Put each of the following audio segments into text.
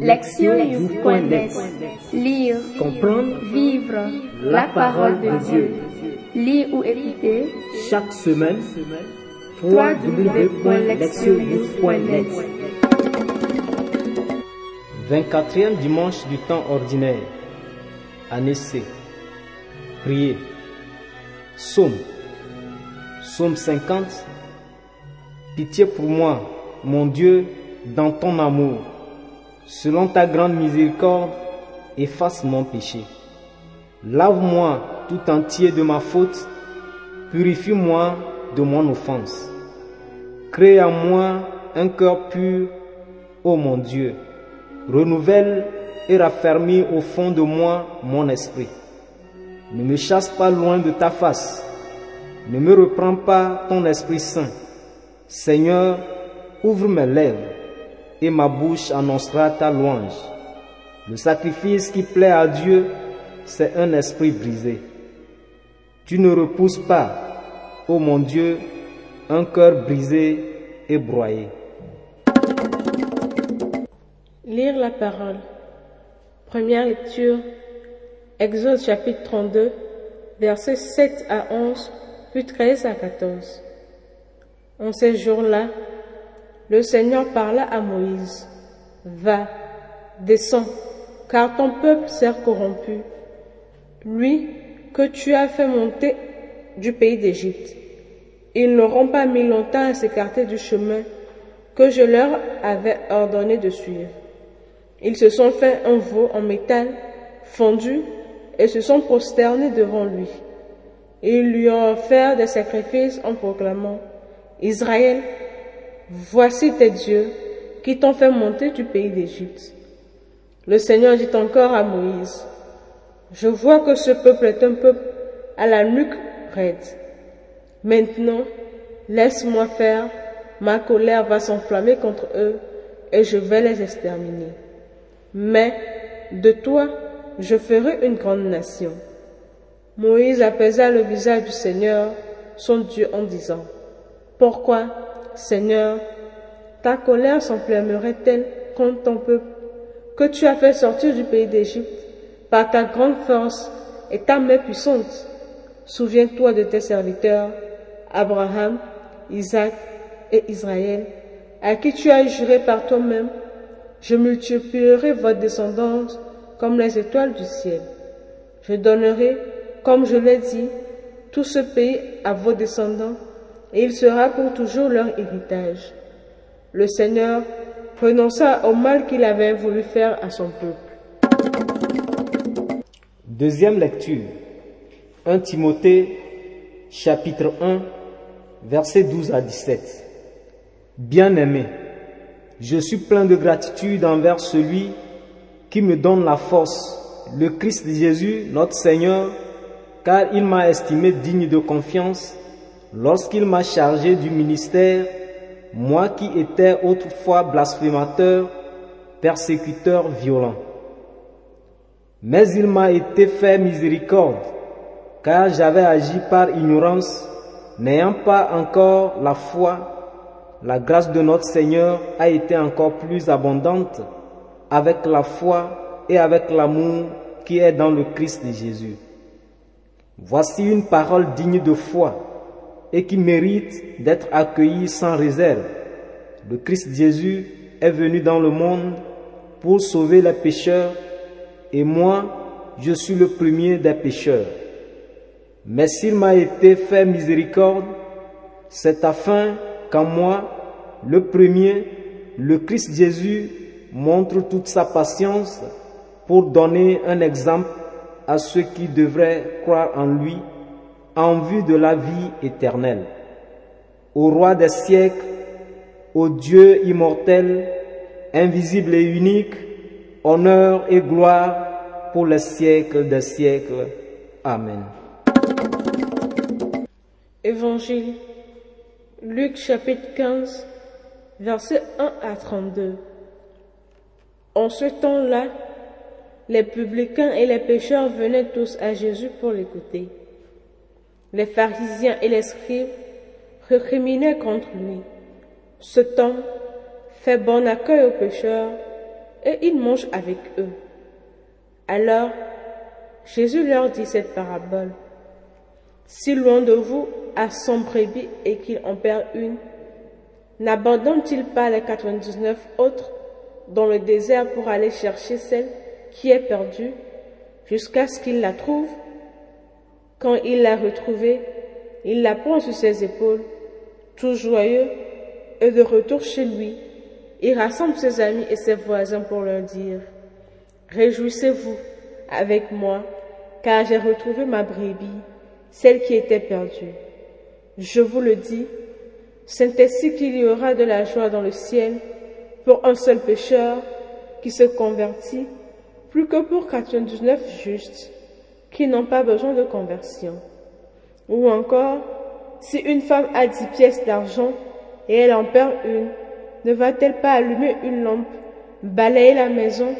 Lectionnews.net Lire, Comprendre, vivre la parole de Dieu. Lire ou écouter chaque semaine, www.lectionnews.net 24e dimanche du temps ordinaire. Année C. Prier. Psaume. Psaume 50. Pitié pour moi, mon Dieu, dans ton amour. Selon ta grande miséricorde, efface mon péché. Lave-moi tout entier de ma faute, purifie-moi de mon offense. Crée en moi un cœur pur, ô mon Dieu. Renouvelle et raffermis au fond de moi mon esprit. Ne me chasse pas loin de ta face. Ne me reprends pas ton Esprit Saint. Seigneur, ouvre mes lèvres et ma bouche annoncera ta louange. Le sacrifice qui plaît à Dieu, c'est un esprit brisé. Tu ne repousses pas, ô mon Dieu, un cœur brisé et broyé. Lire la parole. Première lecture. Exode chapitre 32, versets 7 à 11, puis 13 à 14. En ces jours-là, le Seigneur parla à Moïse. Va, descends, car ton peuple s'est corrompu. Lui que tu as fait monter du pays d'Égypte. Ils n'auront pas mis longtemps à s'écarter du chemin que je leur avais ordonné de suivre. Ils se sont fait un veau en métal fondu et se sont prosternés devant lui. Ils lui ont offert des sacrifices en proclamant Israël, voici tes dieux qui t'ont fait monter du pays d'Égypte. Le Seigneur dit encore à Moïse Je vois que ce peuple est un peuple à la nuque raide. Maintenant, laisse-moi faire, ma colère va s'enflammer contre eux et je vais les exterminer. Mais de toi, je ferai une grande nation. Moïse apaisa le visage du Seigneur, son Dieu, en disant, Pourquoi, Seigneur, ta colère s'enflammerait-elle contre ton peuple, que tu as fait sortir du pays d'Égypte par ta grande force et ta main puissante? Souviens-toi de tes serviteurs, Abraham, Isaac et Israël, à qui tu as juré par toi-même, je multiplierai votre descendance comme les étoiles du ciel. Je donnerai, comme je l'ai dit, tout ce pays à vos descendants, et il sera pour toujours leur héritage. Le Seigneur renonça au mal qu'il avait voulu faire à son peuple. Deuxième lecture. 1 Timothée chapitre 1 versets 12 à 17. Bien-aimé, je suis plein de gratitude envers celui qui me donne la force, le Christ Jésus, notre Seigneur, car il m'a estimé digne de confiance lorsqu'il m'a chargé du ministère, moi qui étais autrefois blasphémateur, persécuteur violent. Mais il m'a été fait miséricorde, car j'avais agi par ignorance, n'ayant pas encore la foi. La grâce de notre Seigneur a été encore plus abondante avec la foi et avec l'amour qui est dans le Christ Jésus. Voici une parole digne de foi et qui mérite d'être accueillie sans réserve. Le Christ Jésus est venu dans le monde pour sauver les pécheurs et moi, je suis le premier des pécheurs. Mais s'il m'a été fait miséricorde, c'est afin qu'en moi, le premier, le Christ Jésus, montre toute sa patience pour donner un exemple à ceux qui devraient croire en lui en vue de la vie éternelle. Au roi des siècles, au Dieu immortel, invisible et unique, honneur et gloire pour les siècles des siècles. Amen. Évangile, Luc chapitre 15, versets 1 à 32. En ce temps-là, les publicains et les pécheurs venaient tous à Jésus pour l'écouter. Les pharisiens et les scribes récriminaient contre lui. Cet homme fait bon accueil aux pécheurs et il mange avec eux. Alors Jésus leur dit cette parabole. Si l'un de vous a cent brebis et qu'il en perd une, n'abandonne-t-il pas les quatre-vingt-dix-neuf autres dans le désert pour aller chercher celle qui est perdue jusqu'à ce qu'il la trouve? Quand il l'a retrouvée, il la prend sur ses épaules, tout joyeux, et de retour chez lui, il rassemble ses amis et ses voisins pour leur dire, Réjouissez-vous avec moi, car j'ai retrouvé ma brebis, celle qui était perdue. Je vous le dis, c'est ainsi qu'il y aura de la joie dans le ciel pour un seul pécheur qui se convertit, plus que pour 99 justes qui n'ont pas besoin de conversion. Ou encore, si une femme a dix pièces d'argent et elle en perd une, ne va-t-elle pas allumer une lampe, balayer la maison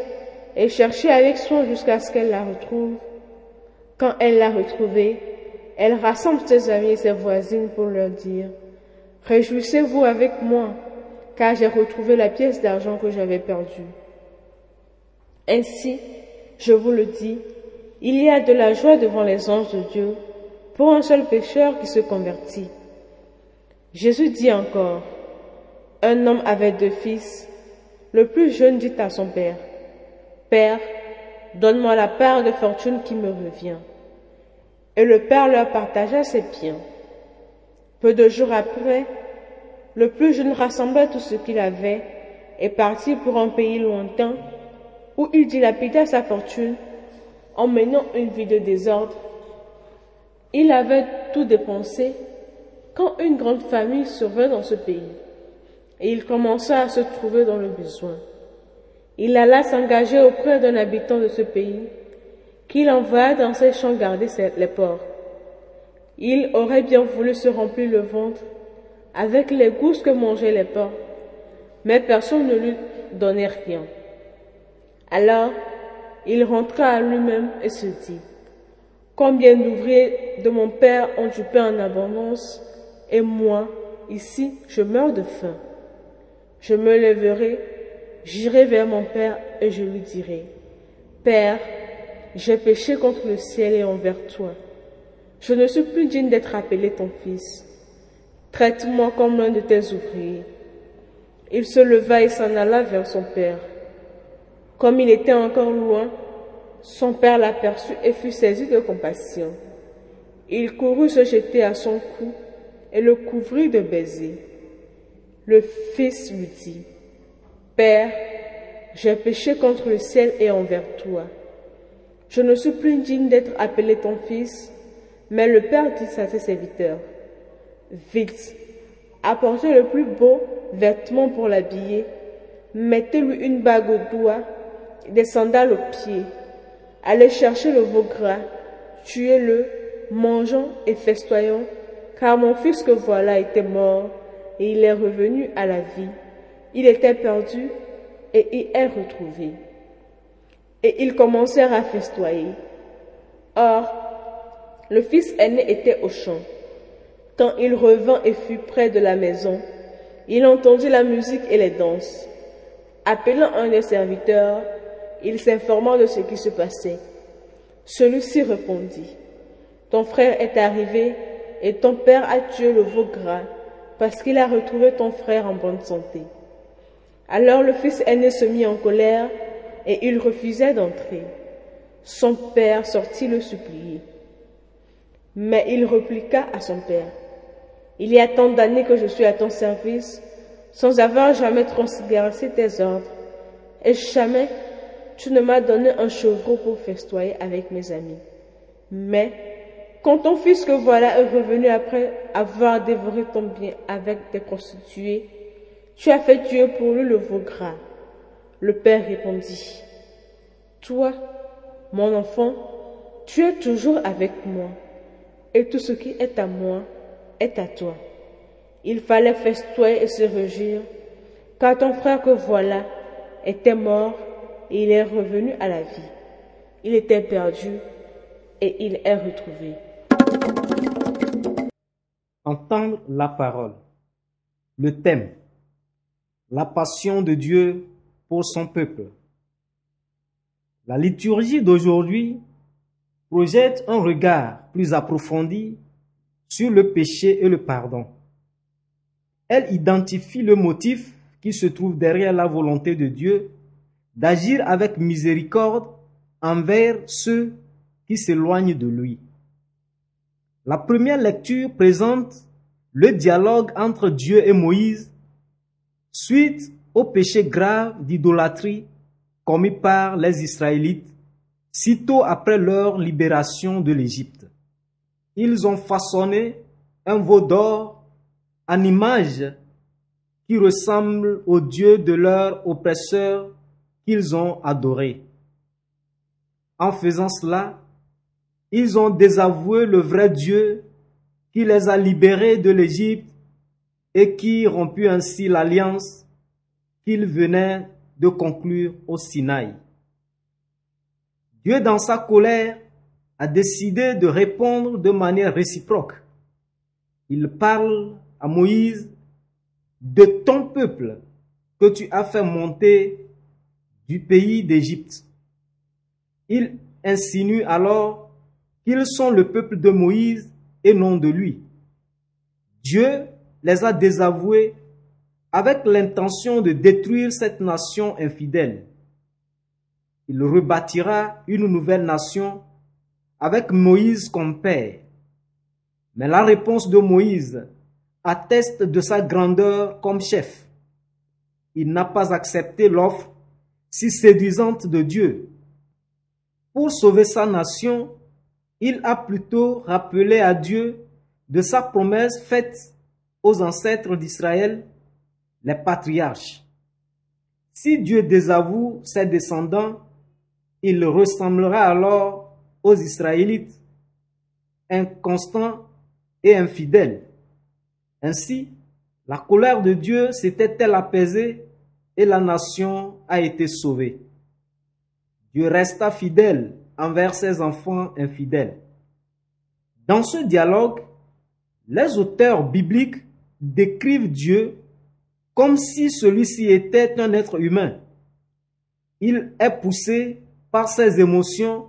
et chercher avec soin jusqu'à ce qu'elle la retrouve? Quand elle l'a retrouvée, elle rassemble ses amis et ses voisines pour leur dire Réjouissez-vous avec moi, car j'ai retrouvé la pièce d'argent que j'avais perdue. Ainsi, je vous le dis, il y a de la joie devant les anges de Dieu pour un seul pécheur qui se convertit. Jésus dit encore, un homme avait deux fils. Le plus jeune dit à son père, Père, donne-moi la part de fortune qui me revient. Et le père leur partagea ses biens. Peu de jours après, le plus jeune rassembla tout ce qu'il avait et partit pour un pays lointain où il dilapida sa fortune en menant une vie de désordre. Il avait tout dépensé quand une grande famille survint dans ce pays et il commença à se trouver dans le besoin. Il alla s'engager auprès d'un habitant de ce pays qu'il envoya dans ses champs garder les porcs. Il aurait bien voulu se remplir le ventre avec les gousses que mangeaient les porcs, mais personne ne lui donnait rien. Alors, il rentra à lui-même et se dit, Combien d'ouvriers de mon père ont du pain en abondance, et moi, ici, je meurs de faim. Je me lèverai, j'irai vers mon père et je lui dirai, Père, j'ai péché contre le ciel et envers toi. Je ne suis plus digne d'être appelé ton fils. Traite-moi comme l'un de tes ouvriers. Il se leva et s'en alla vers son père. Comme il était encore loin, son père l'aperçut et fut saisi de compassion. Il courut se jeter à son cou et le couvrit de baisers. Le fils lui dit, Père, j'ai péché contre le ciel et envers toi. Je ne suis plus digne d'être appelé ton fils. Mais le père dit à ses serviteurs, Vite, apportez le plus beau vêtement pour l'habiller, mettez-lui une bague au doigt, des sandales aux pieds, allez chercher le veau gras, tuez-le, mangeons et festoyons, car mon fils que voilà était mort, et il est revenu à la vie. Il était perdu, et il est retrouvé. Et ils commencèrent à festoyer. Or, le fils aîné était au champ. Quand il revint et fut près de la maison, il entendit la musique et les danses. Appelant un des serviteurs, il s'informa de ce qui se passait. Celui-ci répondit, Ton frère est arrivé et ton père a tué le veau gras parce qu'il a retrouvé ton frère en bonne santé. Alors le fils aîné se mit en colère et il refusait d'entrer. Son père sortit le supplier. Mais il répliqua à son père, Il y a tant d'années que je suis à ton service, sans avoir jamais transgressé tes ordres, et jamais tu ne m'as donné un chevreau pour festoyer avec mes amis. Mais quand ton fils que voilà est revenu après avoir dévoré ton bien avec des prostituées, tu as fait tuer pour lui le veau gras. Le père répondit, Toi, mon enfant, tu es toujours avec moi et tout ce qui est à moi est à toi. Il fallait festoyer et se réjouir, car ton frère que voilà était mort il est revenu à la vie. Il était perdu et il est retrouvé. Entendre la parole. Le thème. La passion de Dieu pour son peuple. La liturgie d'aujourd'hui projette un regard plus approfondi sur le péché et le pardon. Elle identifie le motif qui se trouve derrière la volonté de Dieu d'agir avec miséricorde envers ceux qui s'éloignent de lui. La première lecture présente le dialogue entre Dieu et Moïse suite au péché grave d'idolâtrie commis par les Israélites sitôt après leur libération de l'Égypte. Ils ont façonné un veau d'or en image qui ressemble au Dieu de leur oppresseur ont adoré. En faisant cela, ils ont désavoué le vrai Dieu qui les a libérés de l'Égypte et qui romput ainsi l'alliance qu'ils venaient de conclure au Sinaï. Dieu, dans sa colère, a décidé de répondre de manière réciproque. Il parle à Moïse de ton peuple que tu as fait monter du pays d'Égypte. Il insinue alors qu'ils sont le peuple de Moïse et non de lui. Dieu les a désavoués avec l'intention de détruire cette nation infidèle. Il rebâtira une nouvelle nation avec Moïse comme père. Mais la réponse de Moïse atteste de sa grandeur comme chef. Il n'a pas accepté l'offre si séduisante de Dieu. Pour sauver sa nation, il a plutôt rappelé à Dieu de sa promesse faite aux ancêtres d'Israël, les patriarches. Si Dieu désavoue ses descendants, il ressemblera alors aux Israélites, inconstants et infidèles. Ainsi, la colère de Dieu s'était-elle apaisée et la nation a été sauvée. Dieu resta fidèle envers ses enfants infidèles. Dans ce dialogue, les auteurs bibliques décrivent Dieu comme si celui-ci était un être humain. Il est poussé par ses émotions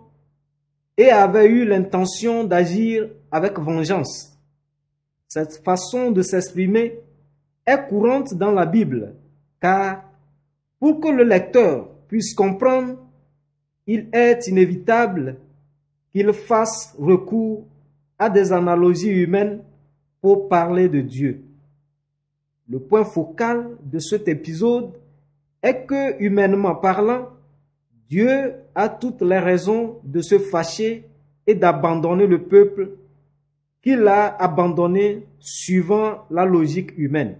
et avait eu l'intention d'agir avec vengeance. Cette façon de s'exprimer est courante dans la Bible, car pour que le lecteur puisse comprendre, il est inévitable qu'il fasse recours à des analogies humaines pour parler de Dieu. Le point focal de cet épisode est que, humainement parlant, Dieu a toutes les raisons de se fâcher et d'abandonner le peuple qu'il a abandonné suivant la logique humaine.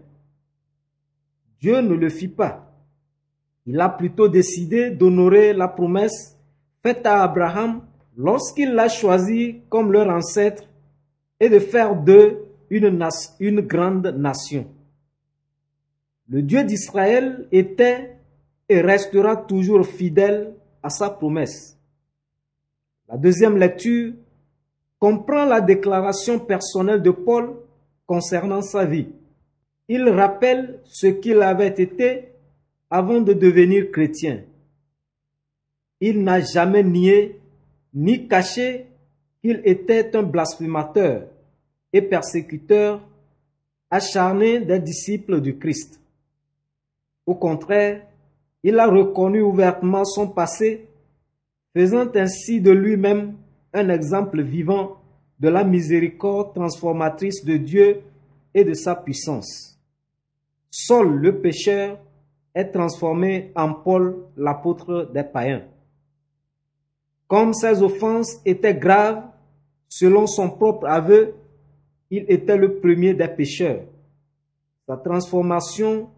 Dieu ne le fit pas. Il a plutôt décidé d'honorer la promesse faite à Abraham lorsqu'il l'a choisi comme leur ancêtre et de faire d'eux une, une grande nation. Le Dieu d'Israël était et restera toujours fidèle à sa promesse. La deuxième lecture comprend la déclaration personnelle de Paul concernant sa vie. Il rappelle ce qu'il avait été avant de devenir chrétien. Il n'a jamais nié ni caché qu'il était un blasphémateur et persécuteur acharné des disciples du Christ. Au contraire, il a reconnu ouvertement son passé, faisant ainsi de lui-même un exemple vivant de la miséricorde transformatrice de Dieu et de sa puissance. Seul le pécheur est transformé en Paul, l'apôtre des païens. Comme ses offenses étaient graves, selon son propre aveu, il était le premier des pécheurs. Sa transformation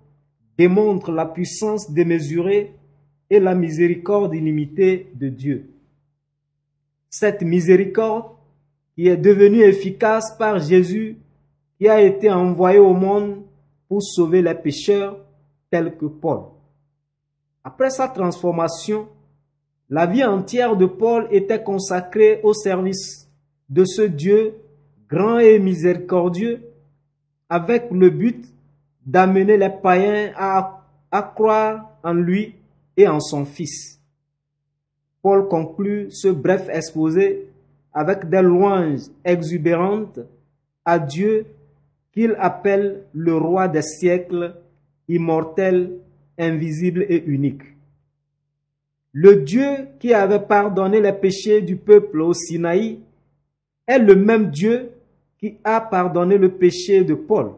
démontre la puissance démesurée et la miséricorde illimitée de Dieu. Cette miséricorde qui est devenue efficace par Jésus qui a été envoyé au monde pour sauver les pécheurs tels que Paul. Après sa transformation, la vie entière de Paul était consacrée au service de ce Dieu grand et miséricordieux avec le but d'amener les païens à, croire en lui et en son Fils. Paul conclut ce bref exposé avec des louanges exubérantes à Dieu qu'il appelle le roi des siècles, immortel, invisible et unique. Le Dieu qui avait pardonné les péchés du peuple au Sinaï est le même Dieu qui a pardonné le péché de Paul.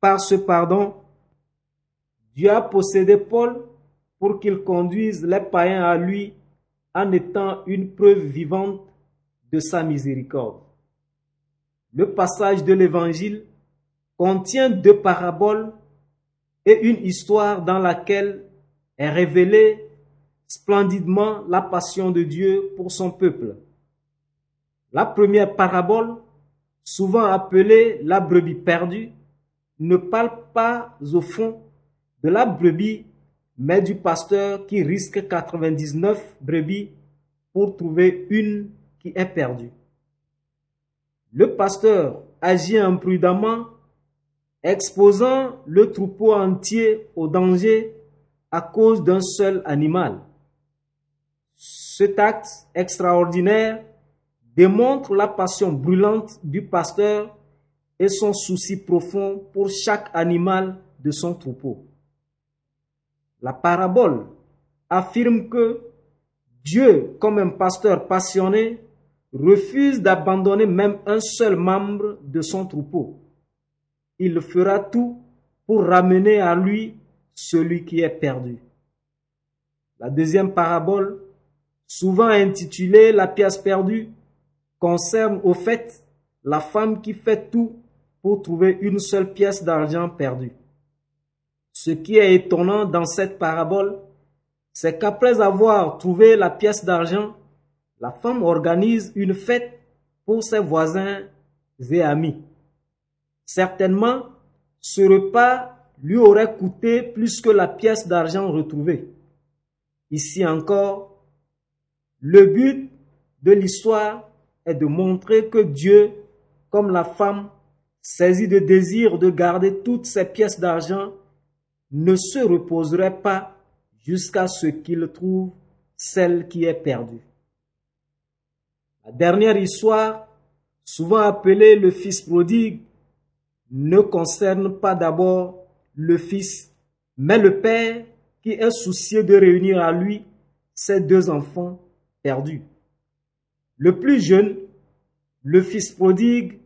Par ce pardon, Dieu a possédé Paul pour qu'il conduise les païens à lui en étant une preuve vivante de sa miséricorde. Le passage de l'Évangile contient deux paraboles une histoire dans laquelle est révélée splendidement la passion de Dieu pour son peuple. La première parabole, souvent appelée la brebis perdue, ne parle pas au fond de la brebis, mais du pasteur qui risque 99 brebis pour trouver une qui est perdue. Le pasteur agit imprudemment, exposant le troupeau entier au danger à cause d'un seul animal. Cet acte extraordinaire démontre la passion brûlante du pasteur et son souci profond pour chaque animal de son troupeau. La parabole affirme que Dieu, comme un pasteur passionné, refuse d'abandonner même un seul membre de son troupeau. Il fera tout pour ramener à lui celui qui est perdu. La deuxième parabole, souvent intitulée La pièce perdue, concerne au fait la femme qui fait tout pour trouver une seule pièce d'argent perdue. Ce qui est étonnant dans cette parabole, c'est qu'après avoir trouvé la pièce d'argent, la femme organise une fête pour ses voisins et amis. Certainement, ce repas lui aurait coûté plus que la pièce d'argent retrouvée. Ici encore, le but de l'histoire est de montrer que Dieu, comme la femme, saisi de désir de garder toutes ses pièces d'argent, ne se reposerait pas jusqu'à ce qu'il trouve celle qui est perdue. La dernière histoire, souvent appelée le fils prodigue, ne concerne pas d'abord le fils, mais le père qui est soucieux de réunir à lui ses deux enfants perdus. Le plus jeune, le fils prodigue,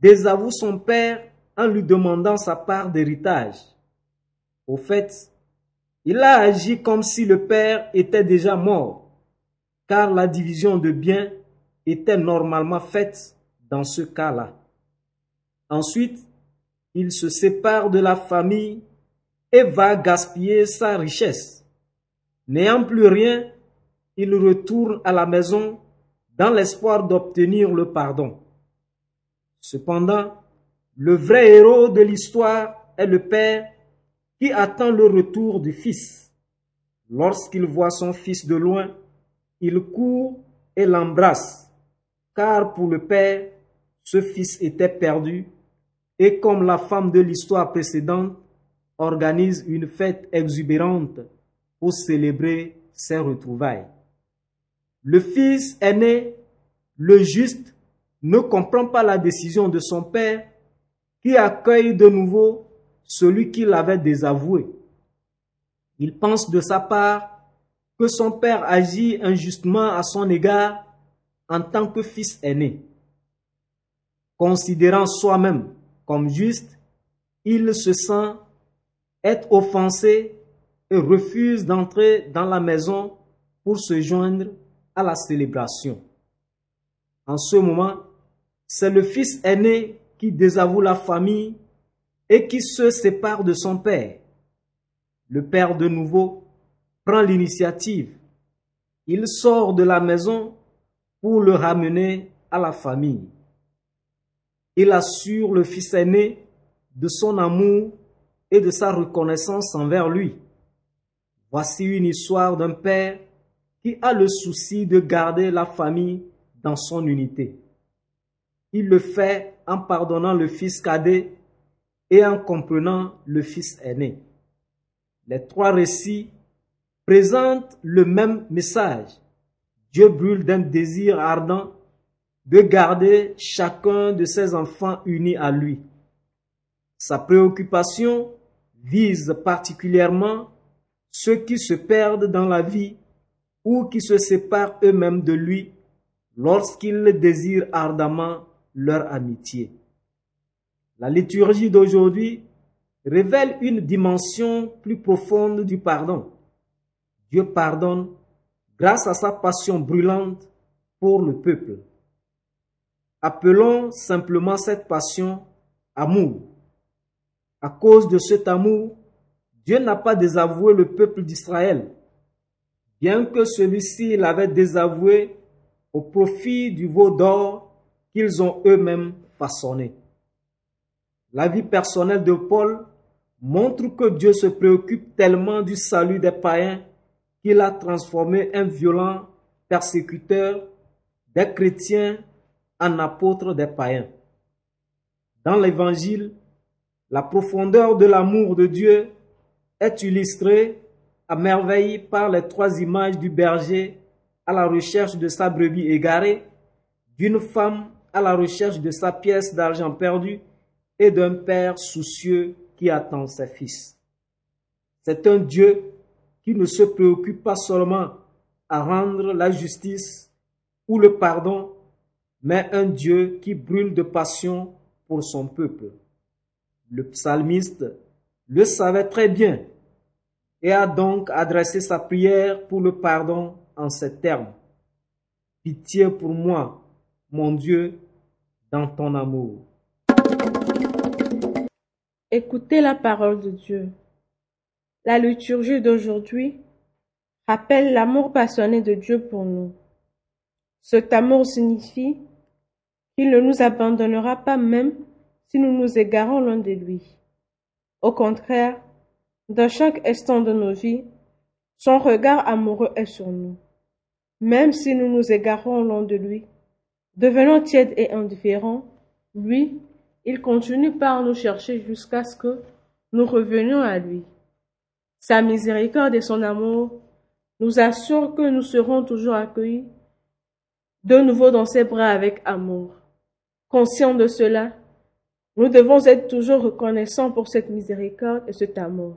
désavoue son père en lui demandant sa part d'héritage. Au fait, il a agi comme si le père était déjà mort, car la division de biens était normalement faite dans ce cas-là. Ensuite, il se sépare de la famille et va gaspiller sa richesse. N'ayant plus rien, il retourne à la maison dans l'espoir d'obtenir le pardon. Cependant, le vrai héros de l'histoire est le père qui attend le retour du fils. Lorsqu'il voit son fils de loin, il court et l'embrasse car pour le père, ce fils était perdu, et comme la femme de l'histoire précédente, organise une fête exubérante pour célébrer ses retrouvailles. Le fils aîné, le juste, ne comprend pas la décision de son père qui accueille de nouveau celui qui l'avait désavoué. Il pense de sa part que son père agit injustement à son égard en tant que fils aîné. Considérant soi-même comme juste, il se sent être offensé et refuse d'entrer dans la maison pour se joindre à la célébration. En ce moment, c'est le fils aîné qui désavoue la famille et qui se sépare de son père. Le père de nouveau prend l'initiative. Il sort de la maison pour le ramener à la famille. Il assure le fils aîné de son amour et de sa reconnaissance envers lui. Voici une histoire d'un père qui a le souci de garder la famille dans son unité. Il le fait en pardonnant le fils cadet et en comprenant le fils aîné. Les trois récits présentent le même message Dieu brûle d'un désir ardent de garder chacun de ses enfants unis à lui. Sa préoccupation vise particulièrement ceux qui se perdent dans la vie ou qui se séparent eux-mêmes de lui lorsqu'ils désirent ardemment leur amitié. La liturgie d'aujourd'hui révèle une dimension plus profonde du pardon. Dieu pardonne grâce à sa passion brûlante pour le peuple. Appelons simplement cette passion amour. À cause de cet amour, Dieu n'a pas désavoué le peuple d'Israël, bien que celui-ci l'avait désavoué au profit du veau d'or qu'ils ont eux-mêmes façonné. La vie personnelle de Paul montre que Dieu se préoccupe tellement du salut des païens qu'il a transformé un violent persécuteur des chrétiens en apôtre des païens. Dans l'évangile, la profondeur de l'amour de Dieu est illustrée à merveille par les trois images du berger à la recherche de sa brebis égarée, d'une femme à la recherche de sa pièce d'argent perdue et d'un père soucieux qui attend ses fils. C'est un Dieu qui ne se préoccupe pas seulement à rendre la justice ou le pardon, mais un Dieu qui brûle de passion pour son peuple. Le psalmiste le savait très bien et a donc adressé sa prière pour le pardon en ces termes. Pitié pour moi, mon Dieu, dans ton amour. Écoutez la parole de Dieu. La liturgie d'aujourd'hui rappelle l'amour passionné de Dieu pour nous. Cet amour signifie qu'il ne nous abandonnera pas même si nous nous égarons loin de lui. Au contraire, dans chaque instant de nos vies, son regard amoureux est sur nous. Même si nous nous égarons loin de lui, devenant tièdes et indifférents, lui, il continue par nous chercher jusqu'à ce que nous revenions à lui. Sa miséricorde et son amour nous assurent que nous serons toujours accueillis de nouveau dans ses bras avec amour. Conscients de cela, nous devons être toujours reconnaissants pour cette miséricorde et cet amour.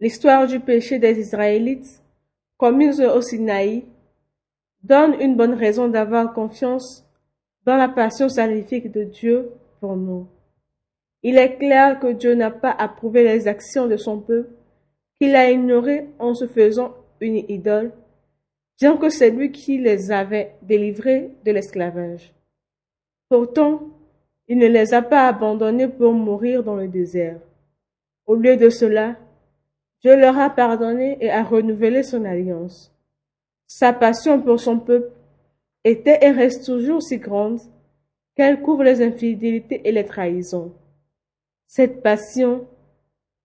L'histoire du péché des Israélites, commise au Sinaï, donne une bonne raison d'avoir confiance dans la passion salvifique de Dieu pour nous. Il est clair que Dieu n'a pas approuvé les actions de son peuple, qu'il a ignoré en se faisant une idole, bien que c'est lui qui les avait délivrés de l'esclavage. Pourtant, il ne les a pas abandonnés pour mourir dans le désert. Au lieu de cela, Dieu leur a pardonné et a renouvelé son alliance. Sa passion pour son peuple était et reste toujours si grande qu'elle couvre les infidélités et les trahisons. Cette passion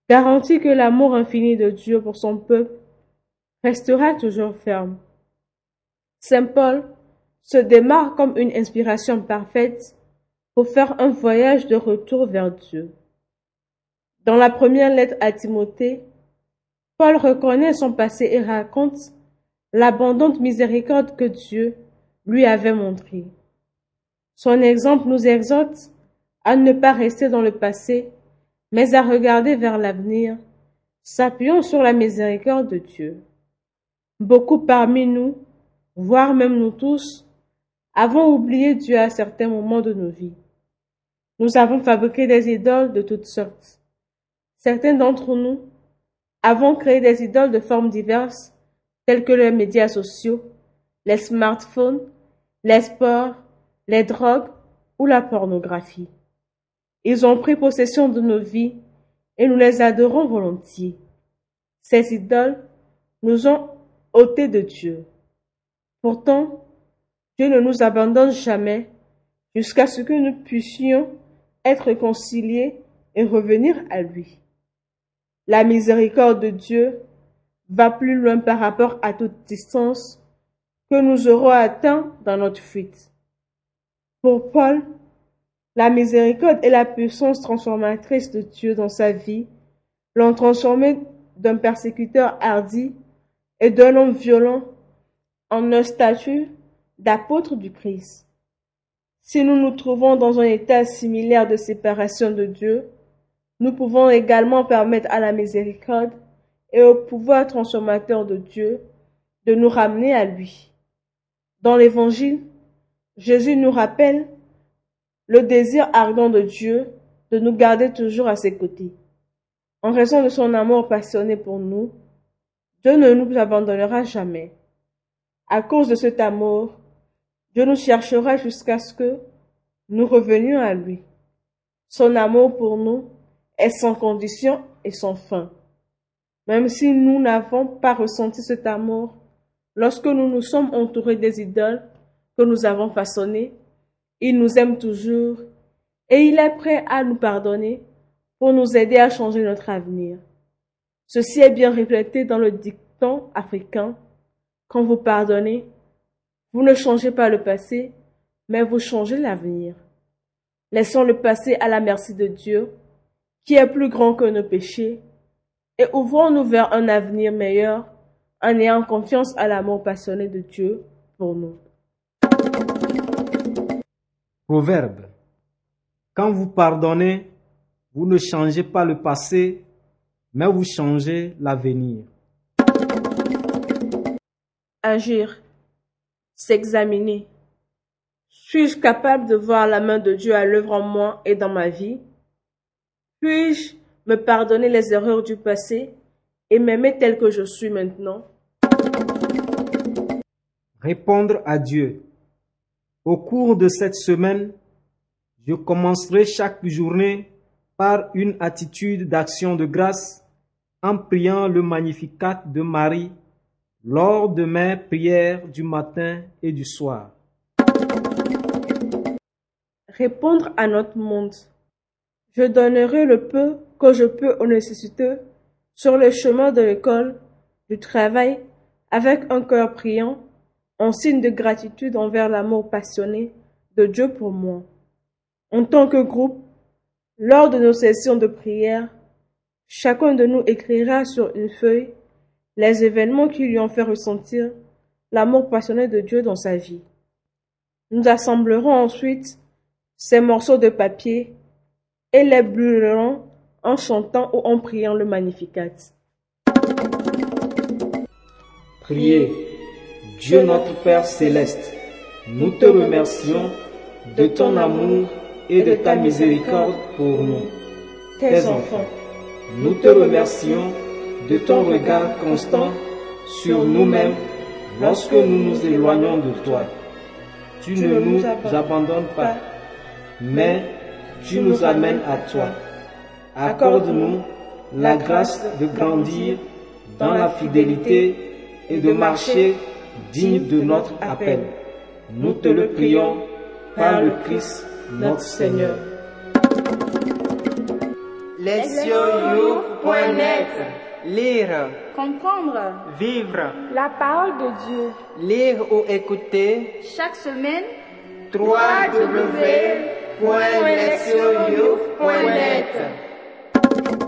garantit que l'amour infini de Dieu pour son peuple restera toujours ferme. Saint Paul se démarre comme une inspiration parfaite pour faire un voyage de retour vers Dieu. Dans la première lettre à Timothée, Paul reconnaît son passé et raconte l'abondante miséricorde que Dieu lui avait montrée. Son exemple nous exhorte à ne pas rester dans le passé, mais à regarder vers l'avenir, s'appuyant sur la miséricorde de Dieu. Beaucoup parmi nous, voire même nous tous, avons oublié Dieu à certains moments de nos vies. Nous avons fabriqué des idoles de toutes sortes. Certains d'entre nous avons créé des idoles de formes diverses, telles que les médias sociaux, les smartphones, les sports, les drogues ou la pornographie. Ils ont pris possession de nos vies et nous les adorons volontiers. Ces idoles nous ont ôtés de Dieu. Pourtant, Ne nous abandonne jamais jusqu'à ce que nous puissions être réconciliés et revenir à lui. La miséricorde de Dieu va plus loin par rapport à toute distance que nous aurons atteint dans notre fuite. Pour Paul, la miséricorde et la puissance transformatrice de Dieu dans sa vie l'ont transformé d'un persécuteur hardi et d'un homme violent en notre statut d'apôtres du Christ. Si nous nous trouvons dans un état similaire de séparation de Dieu, nous pouvons également permettre à la miséricorde et au pouvoir transformateur de Dieu de nous ramener à lui. Dans l'Évangile, Jésus nous rappelle le désir ardent de Dieu de nous garder toujours à ses côtés. En raison de son amour passionné pour nous, Dieu ne nous abandonnera jamais. À cause de cet amour, Dieu nous cherchera jusqu'à ce que nous revenions à lui. Son amour pour nous est sans condition et sans fin. Même si nous n'avons pas ressenti cet amour, lorsque nous nous sommes entourés des idoles que nous avons façonnées, il nous aime toujours et il est prêt à nous pardonner pour nous aider à changer notre avenir. Ceci est bien reflété dans le dicton africain. Quand vous pardonnez, vous ne changez pas le passé, mais vous changez l'avenir. Laissons le passé à la merci de Dieu, qui est plus grand que nos péchés, et ouvrons-nous vers un avenir meilleur en ayant confiance à l'amour passionné de Dieu pour nous. Proverbe. Quand vous pardonnez, vous ne changez pas le passé, mais vous changez l'avenir. Agir. S'examiner. Suis-je capable de voir la main de Dieu à l'œuvre en moi et dans ma vie? Puis-je me pardonner les erreurs du passé et m'aimer tel que je suis maintenant? Répondre à Dieu. Au cours de cette semaine, je commencerai chaque journée par une attitude d'action de grâce en priant le Magnificat de Marie lors de mes prières du matin et du soir. Répondre à notre monde. Je donnerai le peu que je peux aux nécessiteux sur le chemin de l'école, du travail, avec un cœur priant, en signe de gratitude envers l'amour passionné de Dieu pour moi. En tant que groupe, lors de nos sessions de prière, chacun de nous écrira sur une feuille les événements qui lui ont fait ressentir l'amour passionné de Dieu dans sa vie. Nous assemblerons ensuite ces morceaux de papier et les brûlerons en chantant ou en priant le Magnificat. Priez. Dieu notre Père céleste, nous te remercions de ton amour et de ta miséricorde pour nous, tes enfants. Nous te remercions de ton regard constant sur nous-mêmes lorsque nous nous éloignons de toi. Tu ne nous abandonnes pas, mais tu nous amènes à toi. Accorde-nous la grâce de grandir dans la fidélité et de marcher digne de notre appel. Nous te le prions par le Christ notre Seigneur. Lesioyou.net Lire, Comprendre vivre, la parole de Dieu. lire ou écouter Chaque semaine, www.lesioyou.net